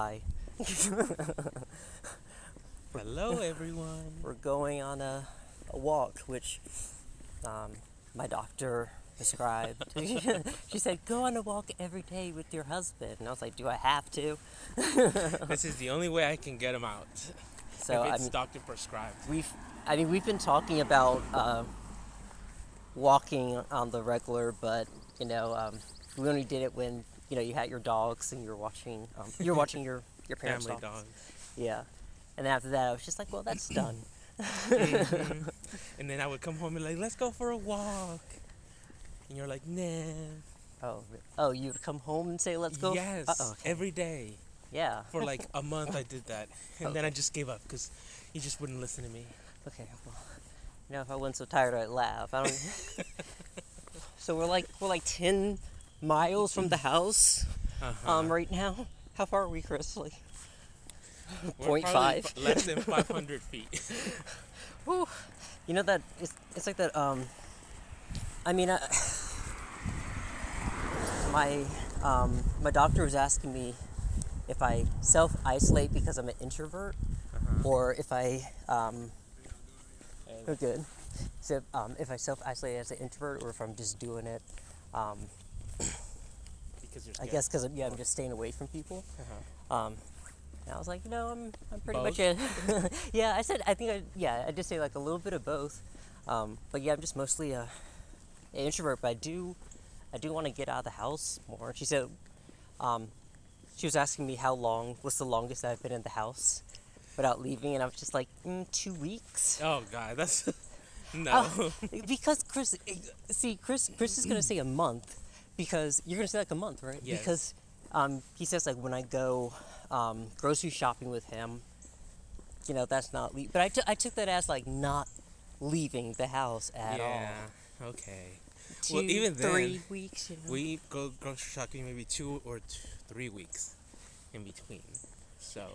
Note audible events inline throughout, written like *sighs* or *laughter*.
Hi. *laughs* Hello, everyone. We're going on a, a walk, which um, my doctor prescribed. *laughs* she said, go on a walk every day with your husband. And I was like, do I have to? *laughs* this is the only way I can get him out. So if I it's mean, doctor prescribed. we've, I mean, we've been talking about uh, walking on the regular, but you know, um, we only did it when you know you had your dogs and you were watching, um, you were watching your your *laughs* parents' Family dogs. dogs. Yeah. And after that, I was just like, well, that's done. Mhm. *laughs* and then I would come home and like, let's go for a walk. And you're like, nah. Oh, oh, you would come home and say, let's go? Yes, Uh-oh, okay. every day. Yeah. For like a month, I did that, *laughs* and Oh. then I just gave up because he just wouldn't listen to me. Okay. Well, you know, if I wasn't so tired, I'd laugh. I don't. so we're like we're like ten miles from the house Uh-huh. um, right now. How far are we, Chris? Like, We're point probably five. f- less than *laughs* 500 feet. whew. you know that it's it's like that. Um, I mean, I, my um, my doctor was asking me if I self isolate because I'm an introvert, Uh-huh. or if I um, Oh, good. So, um, if I self isolate as an introvert, or if I'm just doing it, um, because you're I guess because yeah, I'm just staying away from people. Uh-huh. Um, and I was like, you know, I'm, I'm pretty Both? much *laughs* a yeah. I said I think I yeah I just say like a little bit of both. Um, but yeah, I'm just mostly a, an introvert. But I do I do want to get out of the house more. She said, um, she was asking me how long was the longest I've been in the house without leaving, and I was just like mm, two weeks. Oh God, that's *laughs* no. Oh, *laughs* because Chris, see, Chris, Chris is gonna say a month because you're gonna say like a month, right? Yes. Because um, he says like when I go um, grocery shopping with him, you know, that's not. Le- but I took I took that as like not leaving the house at yeah. all. Yeah. Okay. Two, Well, even then, three weeks. You know? We go grocery shopping maybe two or t- three weeks in between. So,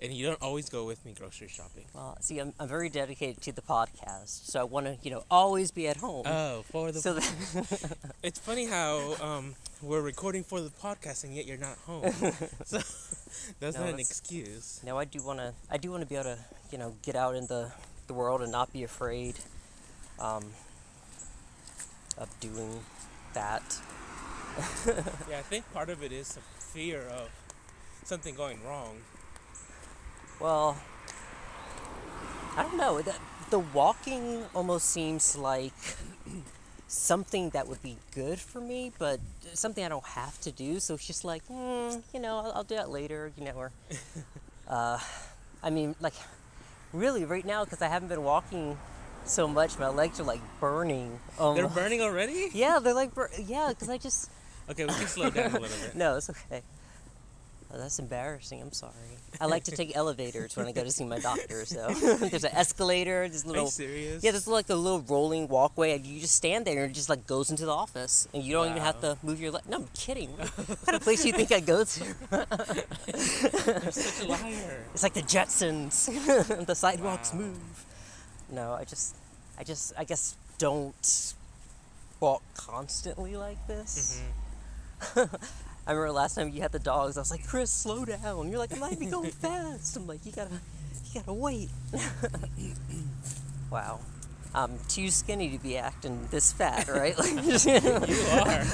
and you don't always go with me grocery shopping. well, see, I'm, I'm very dedicated to the podcast, so I want to, you know, always be at home. Oh, for the. so that, *laughs* it's funny how um, we're recording for the podcast and yet you're not home. *laughs* *laughs* so that's No, not an excuse. No, I do want to. I do want to be able to, you know, get out in the the world and not be afraid um, of doing that. Yeah, I think part of it is the fear of something going wrong. Well, I don't know. The, the walking almost seems like something that would be good for me, but something I don't have to do. So it's just like, mm, you know, I'll, I'll do that later. You know, or *laughs* uh, I mean, like, really, right now because I haven't been walking so much, my legs are like burning. Um, They're burning already? Yeah, they're like, bur- yeah, because I just. Okay, we can slow down a little bit. *laughs* No, it's okay. Oh, that's embarrassing. I'm sorry. I like to take *laughs* elevators when I go to see my doctor. So *laughs* *laughs* there's an escalator. This you little serious? yeah, there's like a little rolling walkway, and you just stand there, and it just like goes into the office, and you don't even have to move your leg. No, I'm kidding. what kind of place do you think I go to? You're such a liar. It's like the Jetsons. the sidewalks Wow. move. No, I just, I just, I guess don't walk constantly like this. Mhm. I remember last time you had the dogs. I was like, Chris, slow down. You're like, I'm not even going *laughs* fast. I'm like, you gotta, you gotta wait. *laughs* wow. I'm too skinny to be acting this fat, right? Like, *laughs* You are.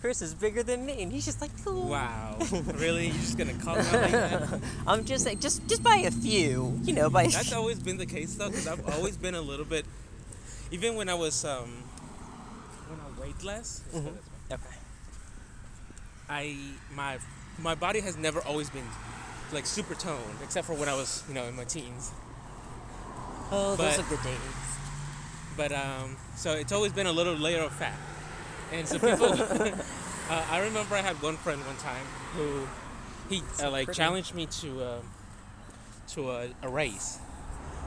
Chris is bigger than me, and he's just like, cool. Wow. Really? You're just gonna call me out like that? I'm just like, just, just by a few, you know, by. That's always been the case though, because I've always been a little bit. Even when I was um, when I weighed less, let's go Mhm. this okay. I my my body has never always been like super toned, except for when I was you know in my teens. Oh, those are good days. But um, so it's always been a little layer of fat, and so *laughs* people. *laughs* uh, I remember I had one friend one time who he uh, like challenged me to uh, to a, a race,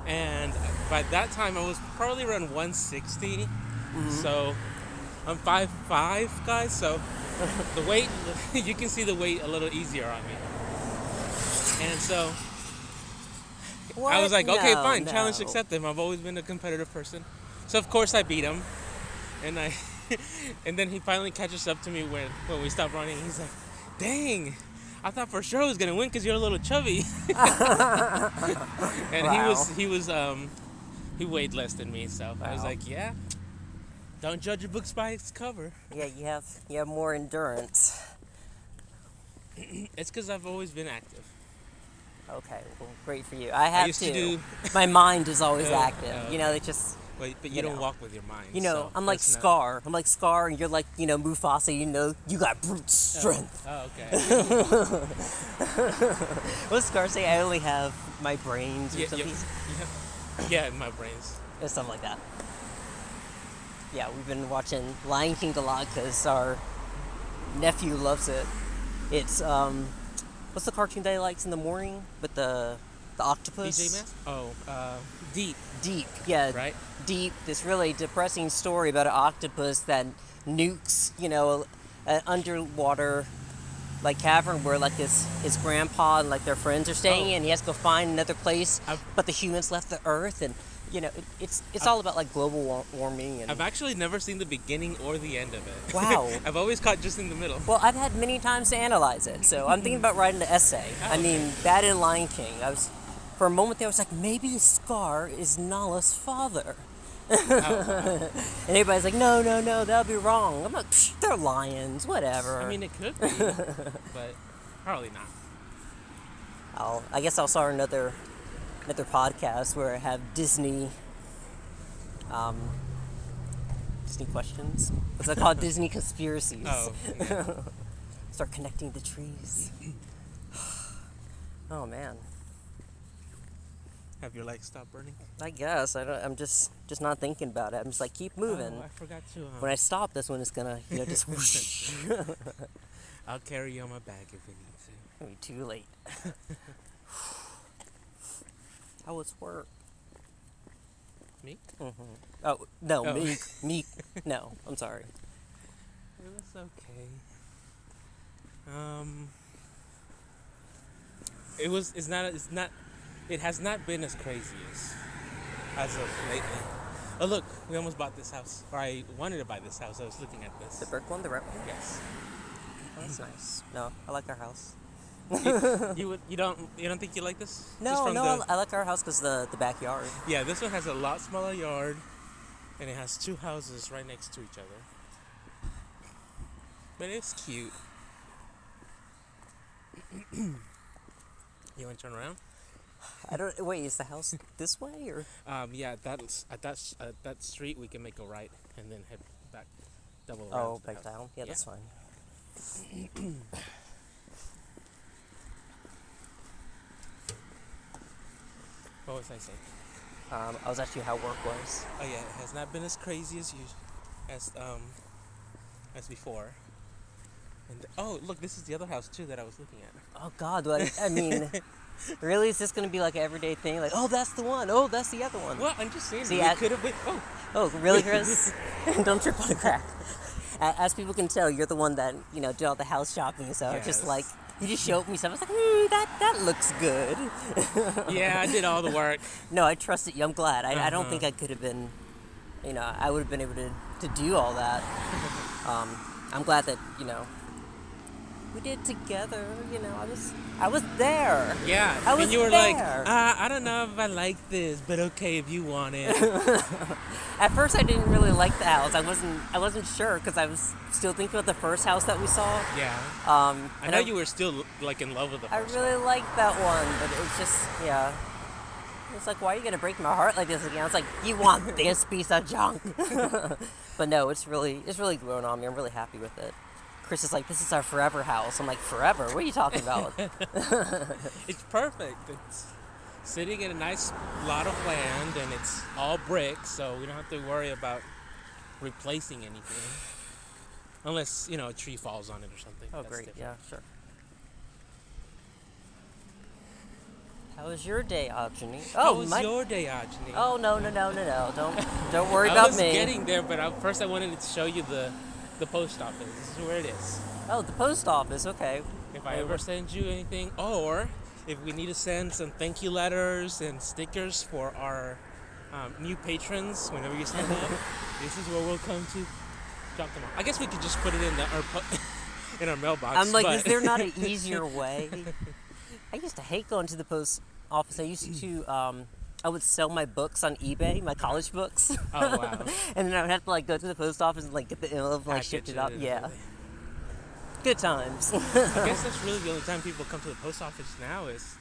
and by that time I was probably around 160. Mm-hmm. So I'm five five, guys. So the weight *laughs* you can see the weight a little easier on me, and so I was What? like, okay, No, fine, challenge accepted. I've always been a competitive person, so of course I beat him, and I *laughs* and then he finally catches up to me when when we stop running. He's like, "Dang, I thought for sure I was gonna win because you're a little chubby." *laughs* and he was he was um he weighed less than me, so I was like, "Yeah, don't judge a book by its cover." Yeah, you have you have more endurance. *clears throat* It's because I've always been active. Okay, well, great for you. I have used to do- *laughs* My mind is always *laughs* Oh, active. oh, You know, it just But but you, You don't know. walk with your mind. you know, so I'm like that's not- Scar. I'm like Scar, and you're like you know Mufasa. You know, you got brute oh. strength. Oh, okay. *laughs* What does Scar say? I only have my brains or yeah, something. yeah, yeah, my brains. or something like that. Yeah, we've been watching Lion King a lot because our nephew loves it. It's um, what's the cartoon that he likes in the morning with the the octopus? DJ? Oh, uh, deep, Deep, yeah, right? Deep. This really depressing story about an octopus that nukes, you know, an underwater like cavern where like his his grandpa and like their friends are staying, Oh. and he has to go find another place. I've- but the humans left the Earth, and you know, it, it's it's all about like global wa- warming and. I've actually never seen the beginning or the end of it. Wow. *laughs* I've always caught just in the middle. Well, I've had many times to analyze it, so I'm thinking about writing an essay. *laughs* I Oh, mean, that in Lion King, I was, for a moment there, I was like, maybe Scar is Nala's father. Oh, *laughs* And everybody's like, no, no, no, that'll be wrong. I'm like, Psh, they're lions, whatever. I mean, it could be, but probably not. I'll, I guess I'll start another, another podcast where I have Disney, um, Disney questions. What's that called? Disney conspiracies. Oh, yeah. *laughs* Start connecting the trees. *sighs* oh man. have your legs stop burning? I guess I don't, I'm just just not thinking about it. I'm just like keep moving. Oh, I forgot to. Um, when I stop, this one is gonna you know just. *laughs* I'll carry you on my back if you need to. It'll be too late. *laughs* How was work? Me? hmm Oh no, Oh. me *laughs* me. No, I'm sorry. It was okay. Um, it was. It's not. It's not. It has not been as crazy as as of lately. Oh look, we almost bought this house. Or I wanted to buy this house. I was looking at this. The brick one, the red one. Yes. Oh, that's nice. No, I like our house. *laughs* *laughs* You would. You don't. You don't think you like this? No, no, the- I, like our house because the the backyard. Yeah, this one has a lot smaller yard, and it has two houses right next to each other. But it's cute. you want to turn around? I don't. Wait, is the house *laughs* this way or? Um, yeah, that's at that at that street we can make a right and then head back, double. Oh, back house. down. Yeah, that's fine. *clears throat* What was I saying? Um, I was asking you how work was. Oh yeah, it has not been as crazy as you, as um, as before. And oh, look, this is the other house too that I was looking at. Oh God, what, I mean, *laughs* really, is this gonna be like an everyday thing? Like, oh, that's the one. Oh, that's the other one. Well, I'm just saying. See, could have been. Oh, Oh, really, *laughs* Chris? *laughs* Don't trip on the crack. As people can tell, you're the one that you know did all the house shopping. So it's just like you just showed me stuff. I was like, hmm, that that looks good. *laughs* yeah, I did all the work. No, I trusted you. I'm glad. I, I don't Uh-huh. think I could have been, you know, I would have been able to, to do all that. *laughs* Um, I'm glad that you know we did it together. You know, I was I was there. Yeah, I was and you were like, uh, I don't know if I like this, but okay if you want it. *laughs* At first, I didn't really like the house. I wasn't I wasn't sure because I was still thinking about the first house that we saw. yeah, Um, I know you were still like in love with the I really liked that one, but it was just yeah. It's like, why are you gonna break my heart like this again? I was like, you want *laughs* this piece of junk? *laughs* but no, it's really it's really grown on me. I'm really happy with it. Chris is like, this is our forever house. I'm like, forever? What are you talking about? *laughs* It's perfect. It's sitting in a nice lot of land, and it's all brick, so we don't have to worry about replacing anything, unless you know a tree falls on it or something. oh, That's great. different. Yeah, sure. How was your day, Aujani? How Oh, was my. your day, Ajani? Oh no no no no no! Don't don't worry *laughs* about me. I was me. getting there, but I, first I wanted to show you the the post office. This is where it is. Oh, the post office. Okay. If I ever send you anything, or if we need to send some thank you letters and stickers for our um, new patrons, whenever you sign up, *laughs* this is where we'll come to. drop them off. I guess we could just put it in the our po- *laughs* in our mailbox. I'm like, but is there not an *laughs* easier way? I used to hate going to the post office. I used to, um, I would sell my books on eBay, my college books, oh wow. *laughs* and then I would have to like go to the post office and like get the envelope and like shift it up. Yeah, good times. *laughs* I guess that's really the only time people come to the post office now is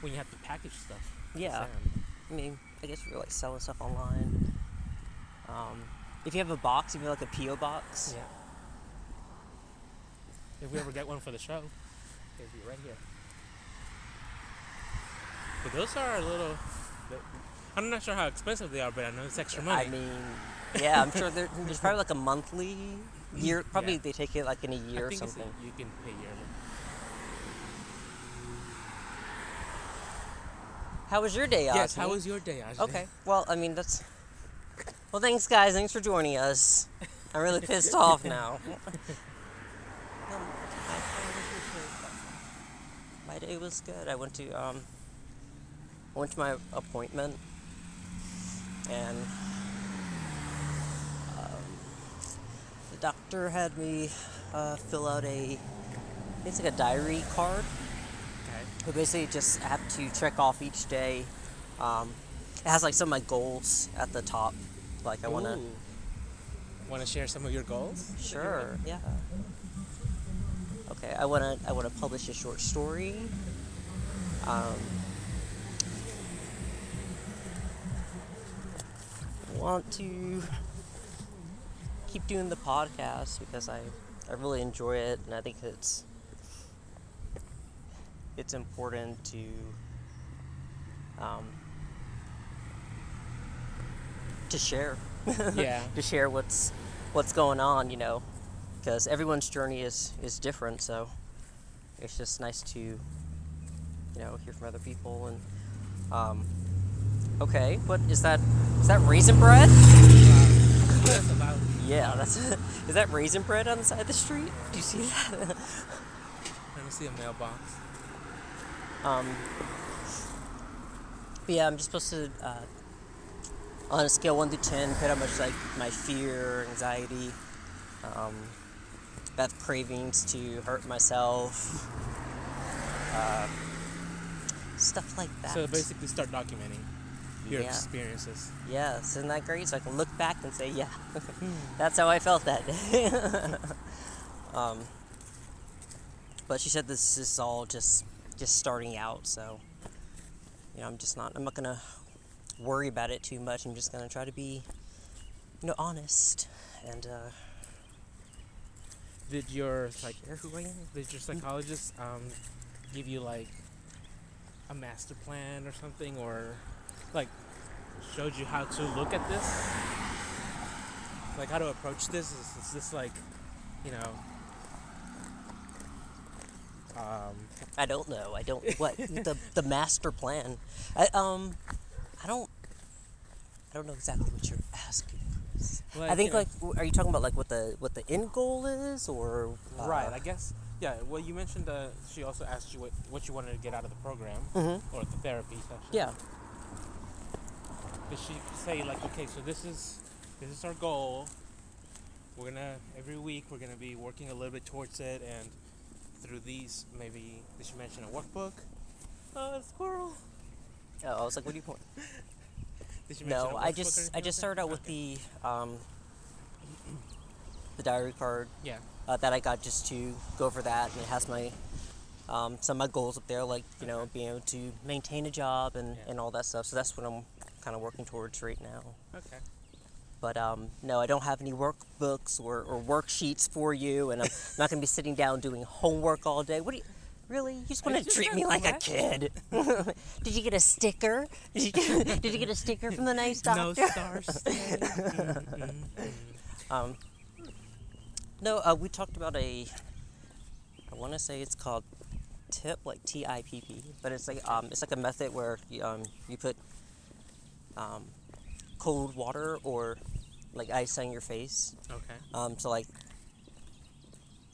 when you have to package stuff. yeah. I mean, I guess you're like selling stuff online. Um, if you have a box, if you have like a PO box, Yeah. If we ever get one for the show, it'll be right here. But those are a little. I'm not sure how expensive they are, but I know it's extra money. I mean, yeah, I'm sure there, there's probably like a monthly year. *laughs* Probably Yeah. they take it like in a year or it's a- something. you can pay yearly. How was your day, Ozzy? Yes. How was your day, Ajay? Okay. Well, I mean that's. Well, thanks, guys. Thanks for joining us. I'm really pissed off *laughs* now. *laughs* My day was good. I went to um. I went to my appointment, and um, the doctor had me uh, fill out a. It's like a diary card. Okay. I basically just have to check off each day. Um, it has like some of my goals at the top. Like I want to. Want to share some of your goals? Sure. Yeah. Okay. I want to. I want to publish a short story. Um, want to keep doing the podcast because I I really enjoy it and I think it's it's important to um, to share *laughs* Yeah. to share what's what's going on, you know, because everyone's journey is is different. So it's just nice to, you know, hear from other people and. Um, okay, what is that? Is that raisin bread? Yeah, that's. is that raisin bread on the side of the street? Do you see that? *laughs* Let me see a mailbox. Um, but yeah, I'm just supposed to, uh, on a scale one to ten, put how much like my fear, anxiety, um, have cravings to hurt myself, uh, stuff like that. So basically, start documenting your Yeah. experiences. Yes, isn't that great? So I can look back and say, yeah, *laughs* that's how I felt that day. *laughs* um, but she said this is all just just starting out, so you know, I'm just not. I'm not gonna worry about it too much. I'm just gonna try to be, you know, honest and uh, Did your like share who I am. did your psychologist um, give you like a master plan or something, or like showed you how to look at this, like how to approach this? Is, is this like, you know? Um, I don't know. I don't what *laughs* the the master plan. I um, I don't. I don't know exactly what you're asking. I think you know- like, are you talking about like what the what the end goal is, or uh, Right, I guess. Yeah. Well, you mentioned uh, she also asked you what, what you wanted to get out of the program Mhm. or the therapy session. Yeah. Did she say like, okay, so this is this is our goal. We're gonna every week we're gonna be working a little bit towards it, and through these maybe did she mention a workbook? Uh, squirrel. Oh, I was like, what do you want? *laughs* Did she mention No, a I just I just started out with Okay. the um the diary card yeah. uh, that I got just to go over that, and it has my um, some of my goals up there, like you know being able to maintain a job and Yeah. and all that stuff. So that's what I'm kind of working towards right now. Okay. But um, no, I don't have any workbooks or, or worksheets for you, and I'm *laughs* not going to be sitting down doing homework all day. What do you really? You just want to *laughs* treat me like a kid? *laughs* did you get a sticker? Did you get, did you get a sticker from the nice No stars. Um, no, uh, we talked about a. I want to say it's called TIP, like T I P P, but it's like um, it's like a method where you, um, you put um, cold water or like ice on your face, Okay. um, to like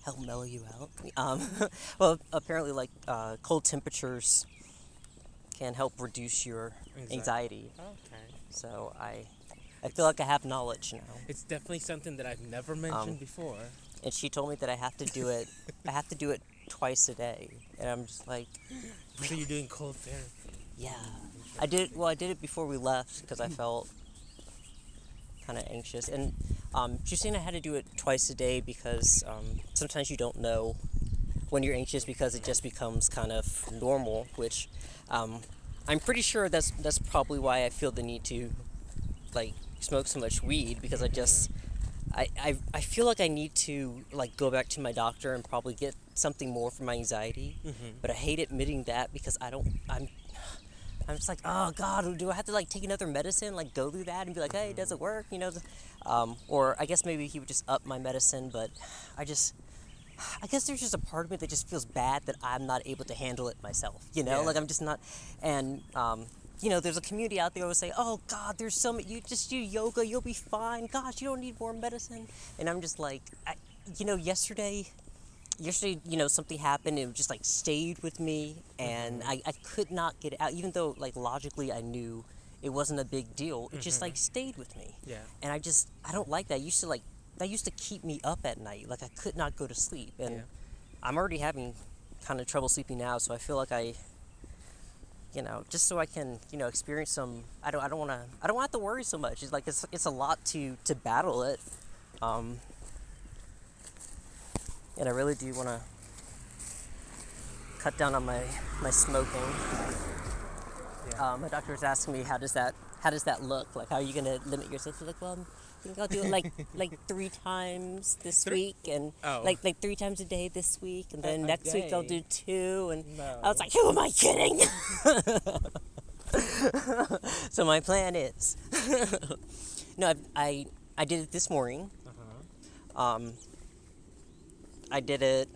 help mellow you out. Um, *laughs* well, apparently, like uh, cold temperatures can help reduce your Anxiety. anxiety. Okay. So I I feel like I have knowledge now. It's definitely something that I've never mentioned before. And she told me that I have to do it. I have to do it twice a day, and I'm just like, *laughs* So you're doing cold therapy. yeah. I did. Well, I did it before we left because I felt kind of anxious, and um, she was saying I had to do it twice a day because um, sometimes you don't know when you're anxious because it just becomes kind of normal, which um, I'm pretty sure that's that's probably why I feel the need to like smoke so much weed because I just I, I, I feel like I need to like go back to my doctor and probably get something more for my anxiety, but I hate admitting that because I don't I'm I'm just like oh god do I have to like take another medicine like go through that and be like hey does it work you know um, or I guess maybe he would just up my medicine but I just I guess there's just a part of me that just feels bad that I'm not able to handle it myself. You know, Yeah. like I'm just not. And um, you know, there's a community out there who will say, "Oh God, there's so many. You just do yoga, you'll be fine. Gosh, you don't need more medicine." And I'm just like, I, you know, yesterday, yesterday, you know, something happened. and It just like stayed with me, and I, I could not get it out, even though like logically I knew it wasn't a big deal. It just like stayed with me Yeah. and I just I don't like that. I used to like that used to keep me up at night. Like I could not go to sleep, and Yeah. I'm already having kind of trouble sleeping now. So I feel like I, you know, just so I can you know experience some. I don't I don't want to I don't want to worry so much. It's like it's it's a lot to to battle it, um, and I really do want to cut down on my my smoking. Yeah. Uh, my doctor was asking me how does that how does that look like how are you gonna limit yourself to like well I think I'll do it like *laughs* like three times this Three- week and Oh. like like three times a day this week and then A- a next week I'll do two and I was like who am I kidding *laughs* so my plan is *laughs* no I, I I did it this morning Uh-huh. um I did it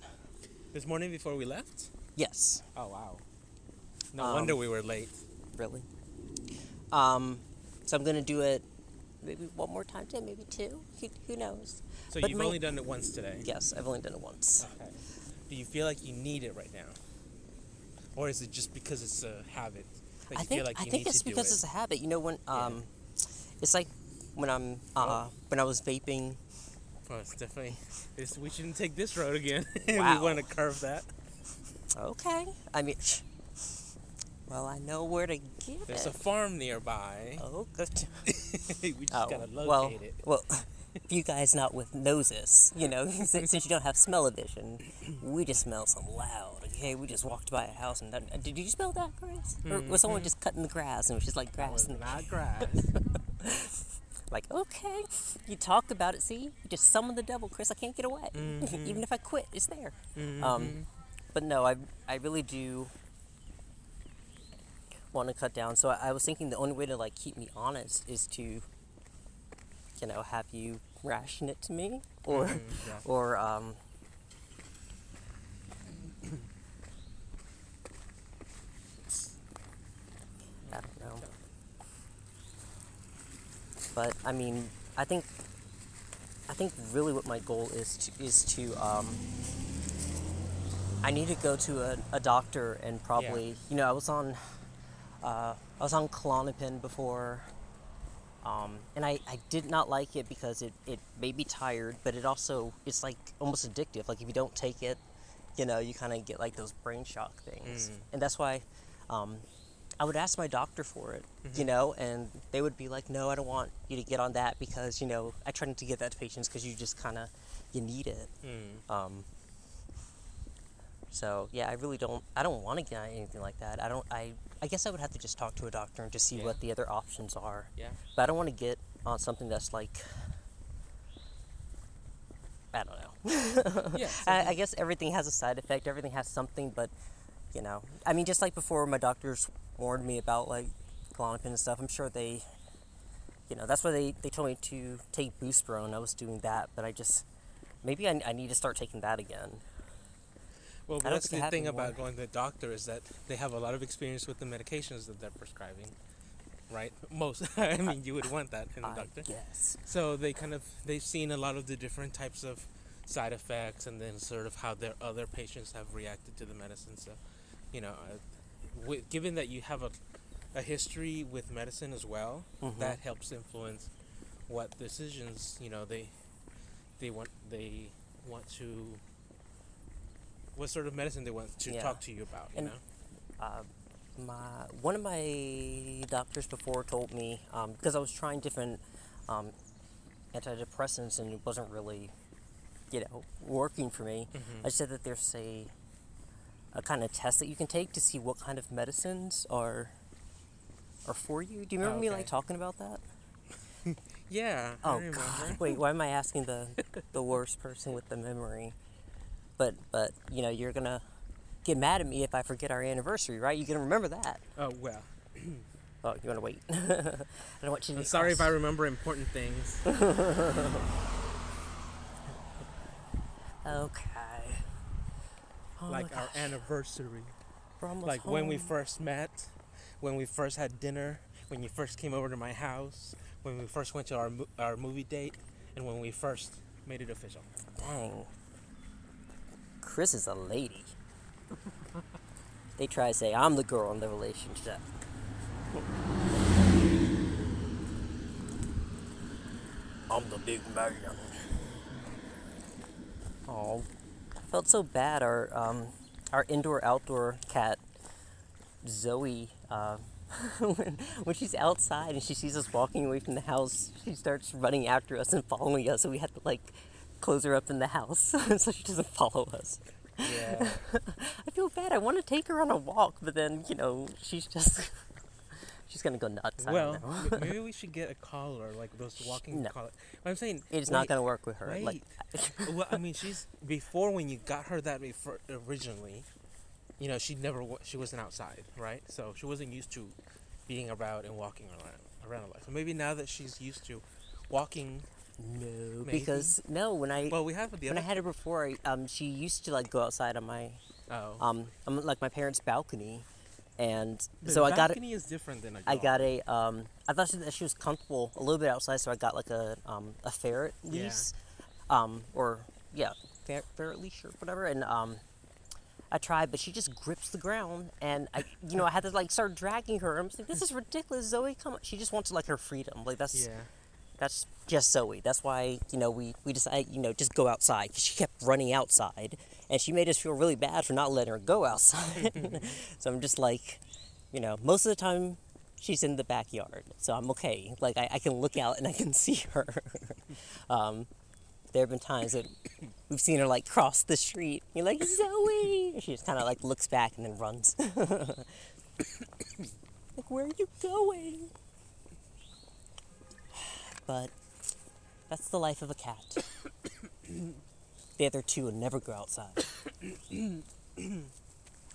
This morning before we left? yes Oh wow. No Um, wonder we were late. really. Um, so I'm gonna do it maybe one more time today, maybe two. Who, who knows? So but you've my- only done it once today. Yes, I've only done it once. Okay. Do you feel like you need it right now? Or is it just because it's a habit? That I you think feel like I you think need it's to do because it? it's a habit. You know when Yeah. um, it's like when I'm uh when I was vaping. Well, it's definitely. It's, we shouldn't take this road again. *laughs* we want to curve that. Okay, I mean, well I know where to get There's a farm nearby. Oh, good. *laughs* we just Oh, gotta locate well, it. well, if you guys not with noses, you know, *laughs* since you don't have smell-o-vision, we just smell some loud. Okay, we just walked by a house and that, uh, did you smell that, Chris? Or was someone hmm. just cutting the grass and it was just like That grass? was And, not grass. Like, okay, you talked about it. See, you just summon the devil, Chris. I can't get away. *laughs* Mm-hmm. Even if I quit, it's there. Um, but no, I I really do want to cut down. So I, I was thinking the only way to like keep me honest is to, you know, have you ration it to me, or Mhm, yeah. or um. I don't know. But I mean, I think I think really what my goal is to is to um, I need to go to a, a doctor and probably you know I was on uh, I was on Klonopin before um, and I, I did not like it because it, it made me tired but it also it's like almost addictive. Like if you don't take it you know you kind of get like those brain shock things. Mm. and that's why um, I would ask my doctor for it, Mm-hmm. you know, and they would be like, "No, I don't want you to get on that because you know I try not to give that to patients because you just kind of you need it." Mm. Um, so yeah, I really don't. I don't want to get on anything like that. I don't. I. I guess I would have to just talk to a doctor and just see Yeah. what the other options are. Yeah. But I don't want to get on something that's like. I don't know. Yeah. *laughs* I, I guess everything has a side effect. Everything has something, but you know, I mean, just like before, my doctors warned me about like Klonopin and stuff. I'm sure they, you know, that's why they they told me to take buspirone. I was doing that, but I just maybe I, I need to start taking that again. Well, I that's the thing about going to the doctor is that they have a lot of experience with the medications that they're prescribing, right? Most. *laughs* I mean, you would want that in a I doctor. Yes. So they kind of they've seen a lot of the different types of side effects, and then sort of how their other patients have reacted to the medicine. So, you know, uh, wi- given that you have a a history with medicine as well, Mhm. that helps influence what decisions you know they they want they want to what sort of medicine they want to Yeah. talk to you about. You And- know. uh, my one of my doctors before told me um, because I was trying different um, antidepressants and it wasn't really, you know, working for me. Mhm. I said that there's a a kind of test that you can take to see what kind of medicines are are for you. Do you remember me like talking about that? *laughs* Yeah. Oh. God! Wait, why am I asking the the worst person with the memory? But but you know you're gonna get mad at me if I forget our anniversary, right? You can remember that. Oh well. *clears throat* Oh, you want to wait? *laughs* I don't want you to. I'm sorry if I remember important things. *laughs* Okay. Oh like our anniversary. we're almost Like when we first met, when we first had dinner, when you first came over to my house, when we first went to our our movie date, and when we first made it official. Dang. Chris is a lady. they try to say I'm the girl in the relationship. I'm the big man. Oh, I felt so bad. Our um, our indoor outdoor cat Zoe. Uh, *laughs* when, when she's outside and she sees us walking away from the house, she starts running after us and following us. So we had to like close her up in the house *laughs* so she doesn't follow us. Yeah. *laughs* I feel bad. I want to take her on a walk, but then you know she's just she's gonna go nuts. Well, maybe we *laughs* should get a collar, like those walking No. collar. What I'm saying it's not gonna work with her. Like, well, I mean, she's before when you got her that originally. You know, she never wa- she wasn't outside, right? So she wasn't used to being about and walking around around a lot. So maybe now that she's used to walking, no, Maybe. because no, when I well, we have when I had her before, I, um, she used to like go outside on my oh, um like my parents' balcony, and the so I got it. balcony is different than a. I got a um. I thought she, that she was comfortable a little bit outside, so I got like a um a ferret Yeah. leash, um or yeah fer- ferret leash or whatever, and um. I tried, but she just grips the ground, and I, you know, I had to like start dragging her. I'm just like, this is ridiculous, Zoe. Come on. She just wants like her freedom. Like that's Yeah. That's just Zoe. That's why you know we we decided you know just go outside because she kept running outside, and she made us feel really bad for not letting her go outside. *laughs* so I'm just like, you know, most of the time she's in the backyard, so I'm okay. Like I, I can look out and I can see her. *laughs* um, there have been times that we've seen her like cross the street. You're like Zoe. She just kind of like looks back and then runs. *laughs* like where are you going? But that's the life of a cat. the other two will never go outside.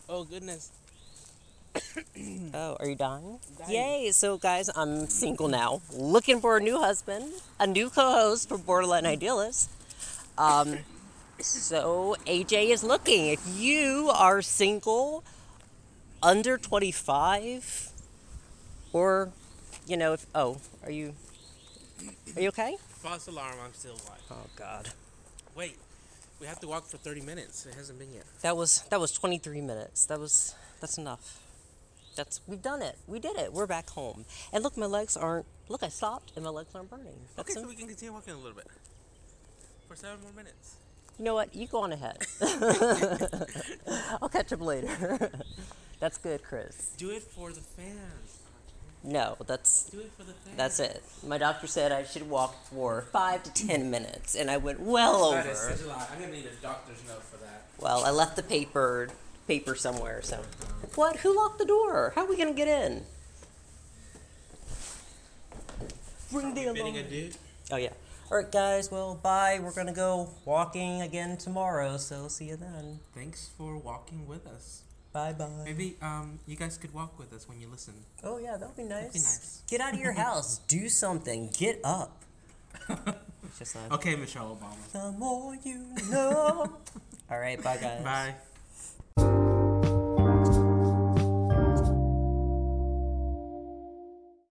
Oh goodness. Oh, are you dying? Dying. Yay! So, guys, I'm single now, looking for a new husband, a new co-host for Borderline Idealist. Um, so AJ is looking. If you are single, under 25, or, you know, if oh, are you, are you okay? False alarm. I'm still alive. Oh God, Wait, we have to walk for 30 minutes. It hasn't been yet. that was that was 23 minutes. That was that's enough. That's we've done it. We did it. We're back home. And look, my legs aren't. Look, I stopped, and my legs aren't burning. That's Okay, so we can continue walking a little bit for seven more minutes. You know what? You go on ahead. *laughs* *laughs* I'll catch up later. *laughs* that's good, Chris. Do it for the fans. No, that's Do it for the fans. that's it. My doctor said I should walk for five to ten minutes, and I went well That is over. such a lot. I'm gonna need a doctor's note for that. Well, I left the paper paper somewhere. So, what? Who locked the door? How are we gonna get in? Ring the Bidding alarm. adieu. Oh yeah. All right, guys. Well, bye. We're gonna go walking again tomorrow. So see you then. Thanks for walking with us. Bye bye. Maybe um you guys could walk with us when you listen. Oh yeah, that'll be nice. be nice. Get out of your house. *laughs* Do something. Get up. It's *laughs* just like Okay, Michelle Obama. the more you know. *laughs* All right, bye guys. Bye.